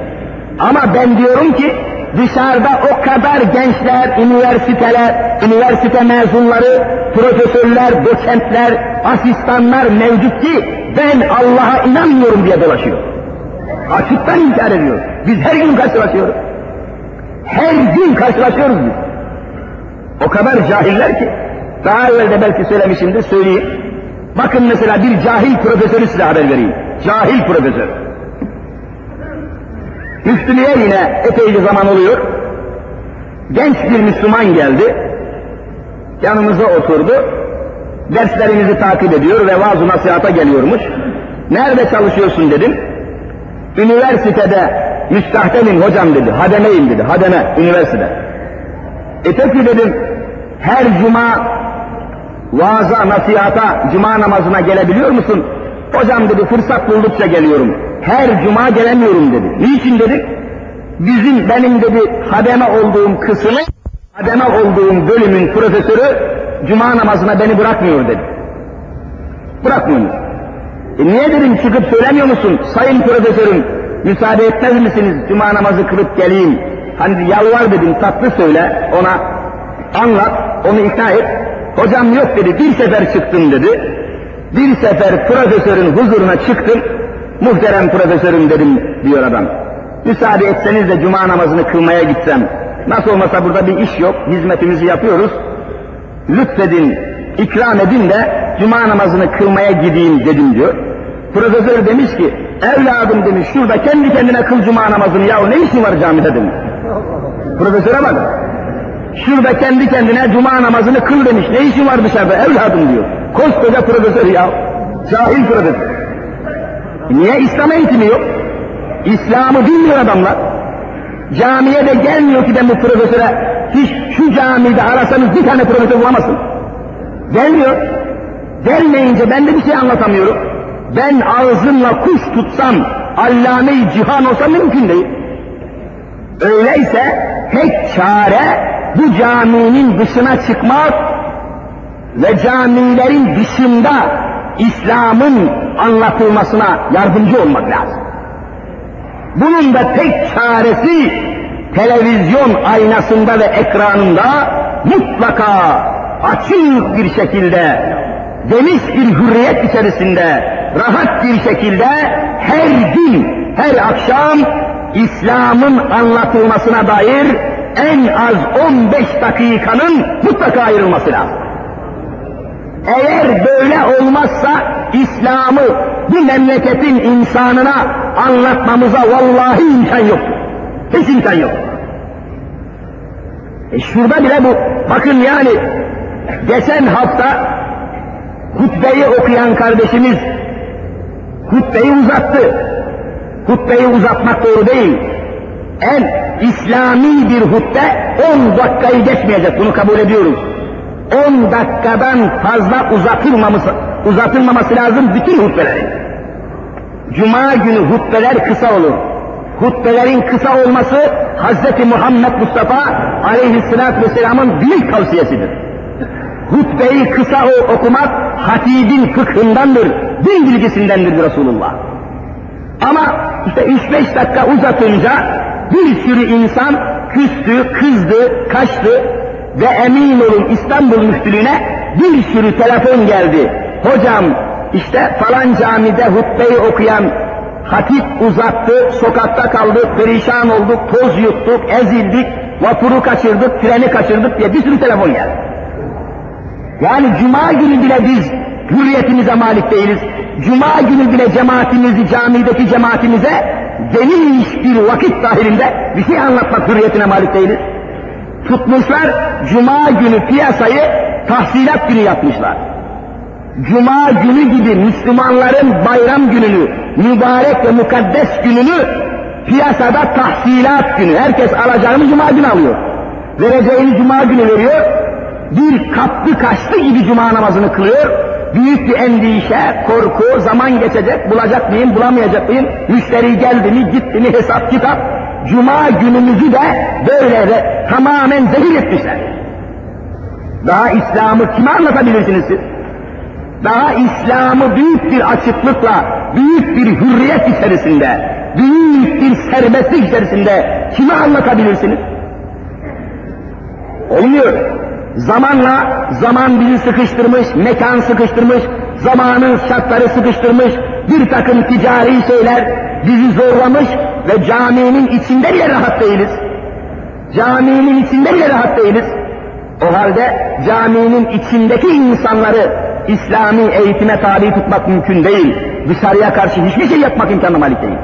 Ama ben diyorum ki dışarıda o kadar gençler, üniversiteler, üniversite mezunları, profesörler, doçentler, asistanlar mevcut ki ben Allah'a inanmıyorum diye dolaşıyor. Açıktan inkar ediyor. Biz her gün karşılaşıyoruz. Her gün karşılaşıyoruz biz. O kadar cahiller ki, daha evvel de belki söylemişimdir, söyleyeyim. Bakın mesela bir cahil profesörü size haber vereyim. Cahil profesör. Müftülüğe yine epeyce zaman oluyor. Genç bir Müslüman geldi. Yanımıza oturdu. Derslerimizi takip ediyor ve vaaz nasihata geliyormuş. Nerede çalışıyorsun dedim. Üniversitede müstahtemim hocam dedi. Hademeyim dedi. Hademe, üniversitede. E peki dedim, her cuma vaaza, nasihata, cuma namazına gelebiliyor musun? Hocam dedi, fırsat buldukça geliyorum. Her cuma gelemiyorum dedi. Niçin dedik? Bizim, benim dedi, hademe olduğum kısmı, hademe olduğum bölümün profesörü, cuma namazına beni bırakmıyor dedi. Bırakmıyor. E niye dedim, çıkıp söylemiyor musun? Sayın profesörüm, müsaade etmez misiniz, cuma namazı kılıp geleyim, Hani yalvar dedim tatlı söyle ona anlat onu ikna et. Hocam yok dedi bir sefer çıktım dedi. Bir sefer profesörün huzuruna çıktım. Muhterem profesörüm dedim diyor adam. Müsaade etseniz de cuma namazını kılmaya gitsem. Nasıl olmasa burada bir iş yok. Hizmetimizi yapıyoruz. Lütfedin, ikram edin de cuma namazını kılmaya gideyim dedim diyor. Profesör demiş ki, evladım demiş şurada kendi kendine kıl cuma namazını yahu ne işin var camide demiş. Profesöre bak. Şurada kendi kendine cuma namazını kıl demiş. Ne işin var dışarıda evladım diyor. Koskoca profesör ya. Cahil profesör. Niye İslam eğitimi yok? İslam'ı bilmiyor adamlar. Camiye de gelmiyor ki ben bu profesöre hiç şu camide arasanız bir tane profesör bulamazsın. Gelmiyor. Gelmeyince ben de bir şey anlatamıyorum. Ben ağzımla kuş tutsam, allame cihan olsam mümkün değil. Öyleyse tek çare bu caminin dışına çıkmak ve camilerin dışında İslam'ın anlatılmasına yardımcı olmak lazım. Bunun da tek çaresi televizyon aynasında ve ekranında mutlaka açık bir şekilde, geniş bir hürriyet içerisinde, rahat bir şekilde her gün, her akşam İslam'ın anlatılmasına dair en az 15 dakikanın mutlaka ayrılması lazım. Eğer böyle olmazsa İslam'ı bu memleketin insanına anlatmamıza vallahi imkan yok. Hiç imkan yok. E şurada bile bu, bakın yani geçen hafta hutbeyi okuyan kardeşimiz hutbeyi uzattı. Hutbeyi uzatmak doğru değil. En İslami bir hutbe 10 dakikayı geçmeyecek, bunu kabul ediyoruz. 10 dakikadan fazla uzatılmaması, uzatılmaması lazım bütün hutbelerin. Cuma günü hutbeler kısa olur. Hutbelerin kısa olması Hz. Muhammed Mustafa aleyhissalatü vesselamın büyük tavsiyesidir. Hutbeyi kısa okumak hatibin fıkhındandır, din bilgisindendir Resulullah. Ama işte 3-5 dakika uzatınca bir sürü insan küstü, kızdı, kaçtı ve emin olun İstanbul Müftülüğüne bir sürü telefon geldi. Hocam işte falan camide hutbeyi okuyan hatip uzattı, sokakta kaldık, perişan olduk, toz yuttuk, ezildik, vapuru kaçırdık, treni kaçırdık diye bir sürü telefon geldi. Yani cuma günü bile biz hürriyetimize malik değiliz. Cuma günü bile cemaatimizi, camideki cemaatimize geniş bir vakit dahilinde bir şey anlatmak hürriyetine malik değiliz. Tutmuşlar, cuma günü piyasayı tahsilat günü yapmışlar. Cuma günü gibi Müslümanların bayram gününü, mübarek ve mukaddes gününü piyasada tahsilat günü. Herkes alacağını cuma günü alıyor. Vereceğini cuma günü veriyor. Bir kaptı kaçtı gibi cuma namazını kılıyor büyük bir endişe, korku, zaman geçecek, bulacak mıyım, bulamayacak mıyım, müşteri geldi mi, gitti mi, hesap kitap, cuma günümüzü de böyle de tamamen zehir etmişler. Daha İslam'ı kime anlatabilirsiniz siz? Daha İslam'ı büyük bir açıklıkla, büyük bir hürriyet içerisinde, büyük bir serbestlik içerisinde kime anlatabilirsiniz? Olmuyor. Zamanla zaman bizi sıkıştırmış, mekan sıkıştırmış, zamanın şartları sıkıştırmış, bir takım ticari şeyler bizi zorlamış ve caminin içinde bile rahat değiliz. Caminin içinde bile rahat değiliz. O halde caminin içindeki insanları İslami eğitime tabi tutmak mümkün değil. Dışarıya karşı hiçbir şey yapmak imkanı malik değil.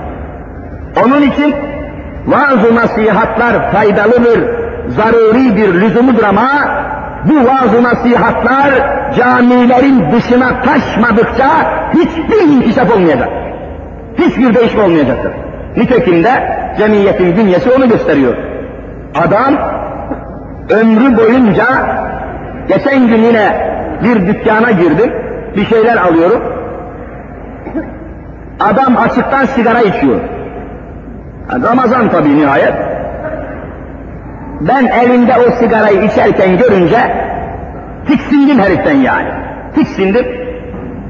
Onun için vaaz nasihatlar faydalıdır, zaruridir, lüzumudur ama bu vaaz nasihatlar camilerin dışına taşmadıkça hiçbir inkişaf olmayacak. Hiçbir değişme olmayacaktır. Nitekim de cemiyetin bünyesi onu gösteriyor. Adam ömrü boyunca geçen gün yine bir dükkana girdim, bir şeyler alıyorum. Adam açıktan sigara içiyor. Ramazan tabii nihayet. Ben elinde o sigarayı içerken görünce tiksindim heriften yani. Tiksindim.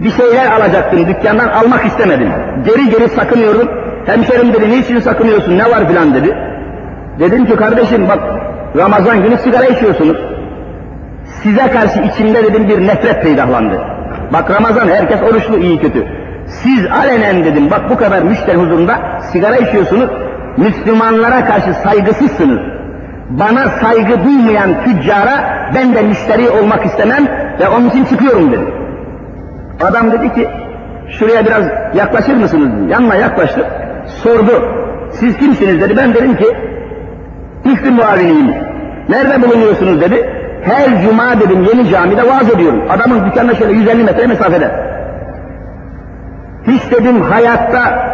Bir şeyler alacaktım dükkandan almak istemedim. Geri geri sakınıyorum. Hemşerim dedi niçin sakınıyorsun ne var filan dedi. Dedim ki kardeşim bak Ramazan günü sigara içiyorsunuz. Size karşı içimde dedim bir nefret peydahlandı. Bak Ramazan herkes oruçlu iyi kötü. Siz alenen dedim bak bu kadar müşteri huzurunda sigara içiyorsunuz. Müslümanlara karşı saygısızsınız bana saygı duymayan tüccara ben de müşteri olmak istemem ve onun için çıkıyorum dedi. Adam dedi ki şuraya biraz yaklaşır mısınız? Yanına yaklaştı. Sordu. Siz kimsiniz dedi. Ben dedim ki müftü muaviniyim. Nerede bulunuyorsunuz dedi. Her cuma dedim yeni camide vaaz ediyorum. Adamın dükkanına şöyle 150 metre mesafede. Hiç dedim hayatta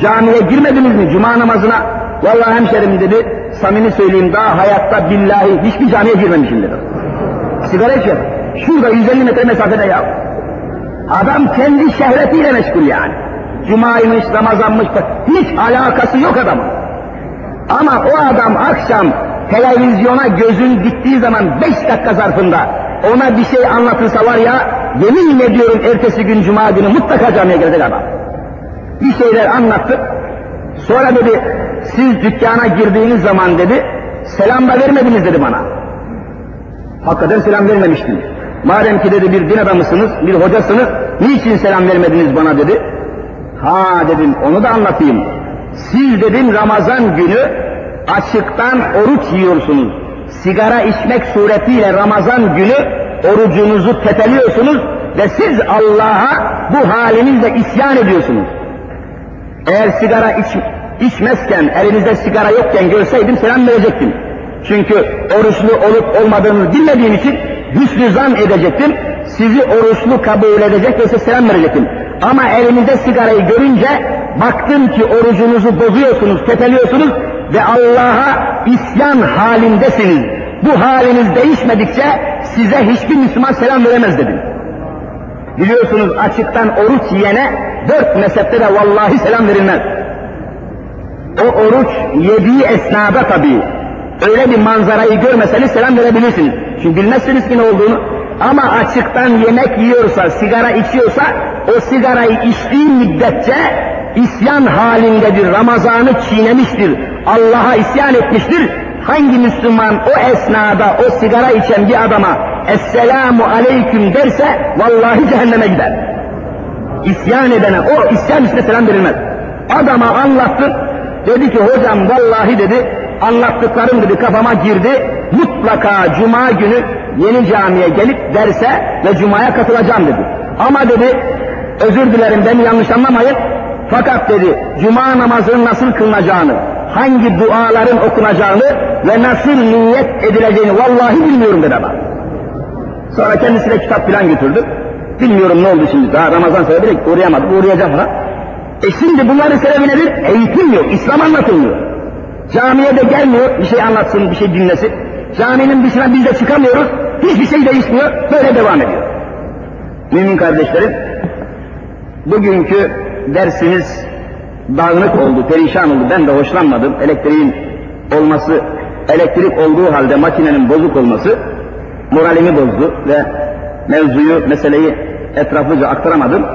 camiye girmediniz mi cuma namazına? Vallahi hemşerim dedi, samimi söyleyeyim daha hayatta billahi hiçbir camiye girmemişim dedi. Sigara içiyor. Şurada 150 metre mesafede ya. Adam kendi şehvetiyle meşgul yani. Cumaymış, Ramazanmış, hiç alakası yok adamın. Ama o adam akşam televizyona gözün gittiği zaman beş dakika zarfında ona bir şey anlatılsa var ya, yemin ediyorum ertesi gün cuma günü mutlaka camiye gelecek adam. Bir şeyler anlattı. Sonra dedi, siz dükkana girdiğiniz zaman dedi, selam da vermediniz dedi bana. Hakikaten selam vermemiştim. Madem ki dedi bir din adamısınız, bir hocasınız, niçin selam vermediniz bana dedi. Ha dedim onu da anlatayım. Siz dedim Ramazan günü açıktan oruç yiyorsunuz. Sigara içmek suretiyle Ramazan günü orucunuzu tepeliyorsunuz ve siz Allah'a bu halinizle isyan ediyorsunuz. Eğer sigara iç, içmezken, elinizde sigara yokken görseydim selam verecektim. Çünkü oruçlu olup olmadığını bilmediğim için hüsnü zan edecektim. Sizi oruçlu kabul edecek ve size selam verecektim. Ama elinizde sigarayı görünce baktım ki orucunuzu bozuyorsunuz, tepeliyorsunuz ve Allah'a isyan halindesiniz. Bu haliniz değişmedikçe size hiçbir Müslüman selam veremez dedim. Biliyorsunuz açıktan oruç yiyene dört mezhepte de vallahi selam verilmez. O oruç yediği esnada tabii öyle bir manzarayı görmeseniz selam verebilirsiniz. Çünkü bilmezsiniz ki ne olduğunu. Ama açıktan yemek yiyorsa, sigara içiyorsa, o sigarayı içtiği müddetçe isyan halindedir, Ramazan'ı çiğnemiştir, Allah'a isyan etmiştir. Hangi Müslüman o esnada o sigara içen bir adama Esselamu Aleyküm derse vallahi cehenneme gider. İsyan edene o isyan üstüne selam verilmez. Adama anlattı, dedi ki hocam vallahi dedi anlattıklarım dedi kafama girdi, mutlaka cuma günü yeni camiye gelip derse ve cumaya katılacağım dedi. Ama dedi özür dilerim beni yanlış anlamayın fakat dedi cuma namazının nasıl kılınacağını, hangi duaların okunacağını ve nasıl niyet edileceğini vallahi bilmiyorum dedi adam. Sonra kendisine kitap falan götürdü. Bilmiyorum ne oldu şimdi daha Ramazan sebebiyle uğrayamadık uğrayacağım falan. E şimdi bunların sebebi nedir? Eğitim yok, İslam anlatılmıyor. Camiye de gelmiyor, bir şey anlatsın, bir şey dinlesin. Caminin dışına biz de çıkamıyoruz, hiçbir şey değişmiyor, böyle devam ediyor. Mümin kardeşlerim, bugünkü dersimiz dağınık oldu, perişan oldu. Ben de hoşlanmadım. Elektriğin olması, elektrik olduğu halde makinenin bozuk olması moralimi bozdu ve mevzuyu, meseleyi etraflıca aktaramadım.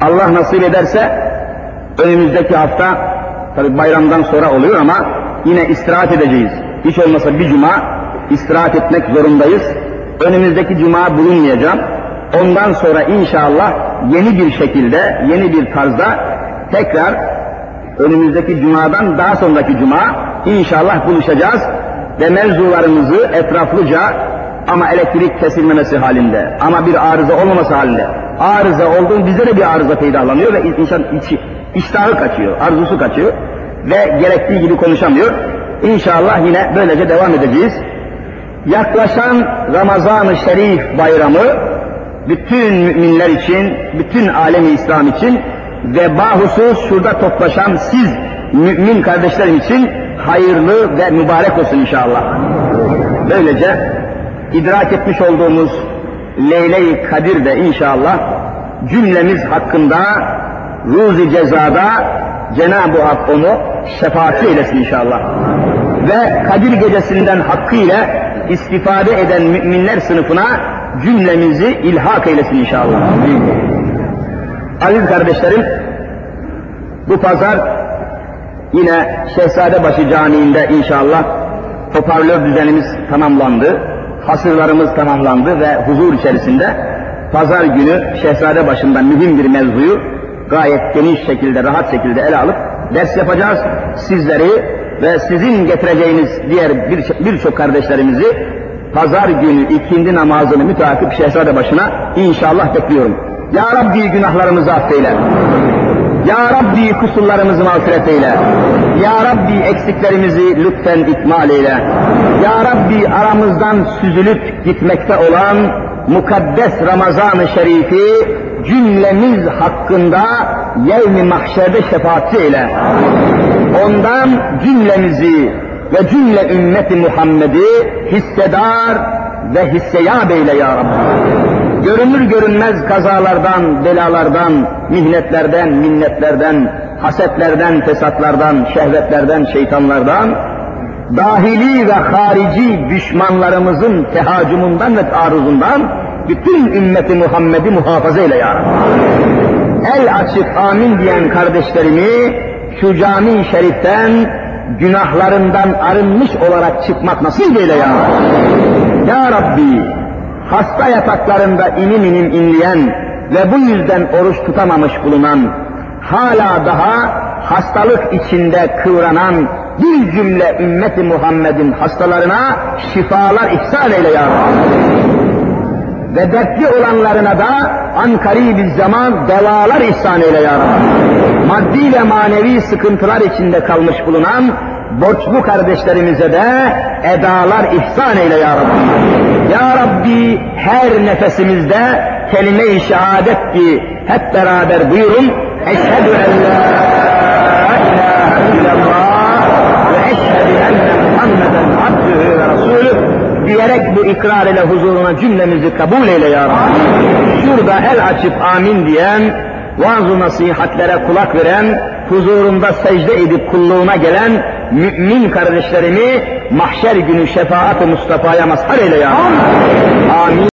Allah nasip ederse önümüzdeki hafta tabi bayramdan sonra oluyor ama yine istirahat edeceğiz. Hiç olmasa bir cuma istirahat etmek zorundayız. Önümüzdeki cuma bulunmayacağım. Ondan sonra inşallah yeni bir şekilde, yeni bir tarzda tekrar önümüzdeki cumadan daha sonraki cuma inşallah buluşacağız ve mevzularımızı etraflıca ama elektrik kesilmemesi halinde, ama bir arıza olmaması halinde, arıza olduğun bizde de bir arıza peydahlanıyor ve insan içi, iştahı kaçıyor, arzusu kaçıyor ve gerektiği gibi konuşamıyor. İnşallah yine böylece devam edeceğiz. Yaklaşan Ramazan-ı Şerif bayramı bütün müminler için, bütün alemi İslam için ve bahusus şurada toplaşan siz mümin kardeşlerim için hayırlı ve mübarek olsun inşallah. Böylece idrak etmiş olduğumuz Leyle-i Kadir de inşallah cümlemiz hakkında ruzi cezada Cenab-ı Hak onu şefaatçi eylesin inşallah. Ve Kadir gecesinden hakkıyla istifade eden müminler sınıfına cümlemizi ilhak eylesin inşallah. Aziz kardeşlerim, bu pazar yine Şehzadebaşı Camii'nde inşallah hoparlör düzenimiz tamamlandı, hasırlarımız tamamlandı ve huzur içerisinde pazar günü Şehzade başında mühim bir mevzuyu gayet geniş şekilde, rahat şekilde ele alıp ders yapacağız. Sizleri ve sizin getireceğiniz diğer birçok bir kardeşlerimizi pazar günü ikindi namazını müteakip şehzade başına inşallah bekliyorum. Ya Rabbi günahlarımızı affeyle. Ya Rabbi kusurlarımızı mağfiret eyle. Ya Rabbi eksiklerimizi lütfen ikmal eyle. Ya Rabbi aramızdan süzülüp gitmekte olan mukaddes Ramazan-ı Şerif'i cümlemiz hakkında yevmi mahşerde şefaatçi eyle. Ondan cümlemizi ve cümle ümmeti Muhammed'i hissedar ve hisseyab eyle ya Rabbi. Görünür görünmez kazalardan, belalardan, mihnetlerden, minnetlerden, hasetlerden, fesatlardan, şehvetlerden, şeytanlardan, dahili ve harici düşmanlarımızın tehacumundan ve taarruzundan bütün ümmeti Muhammed'i muhafaza eyle ya Rabbi. El açık amin diyen kardeşlerimi şu cami şeriften günahlarından arınmış olarak çıkmak nasip eyle ya Rabbi. Ya Rabbi hasta yataklarında inim inim inleyen ve bu yüzden oruç tutamamış bulunan, hala daha hastalık içinde kıvranan bir cümle ümmeti Muhammed'in hastalarına şifalar ihsan eyle ya Rabbi. Ve dertli olanlarına da ankari bir zaman devalar ihsan eyle ya Rabbi. Maddi ve manevi sıkıntılar içinde kalmış bulunan borçlu kardeşlerimize de edalar ihsan eyle ya Rabbi. Ya Rabbi her nefesimizde kelime-i şehadet ki hep beraber buyurun. Eşhedü en la ilahe illallah ve eşhedü enne Muhammeden abdühü ve rasulü diyerek bu ikrar ile huzuruna cümlemizi kabul eyle ya Rabbi. Şurada el açıp amin diyen, vaaz nasihatlere kulak veren, huzurunda secde edip kulluğuna gelen mümin kardeşlerimi mahşer günü şefaat-ı Mustafa'ya mazhar eyle ya Rabbi. Amin.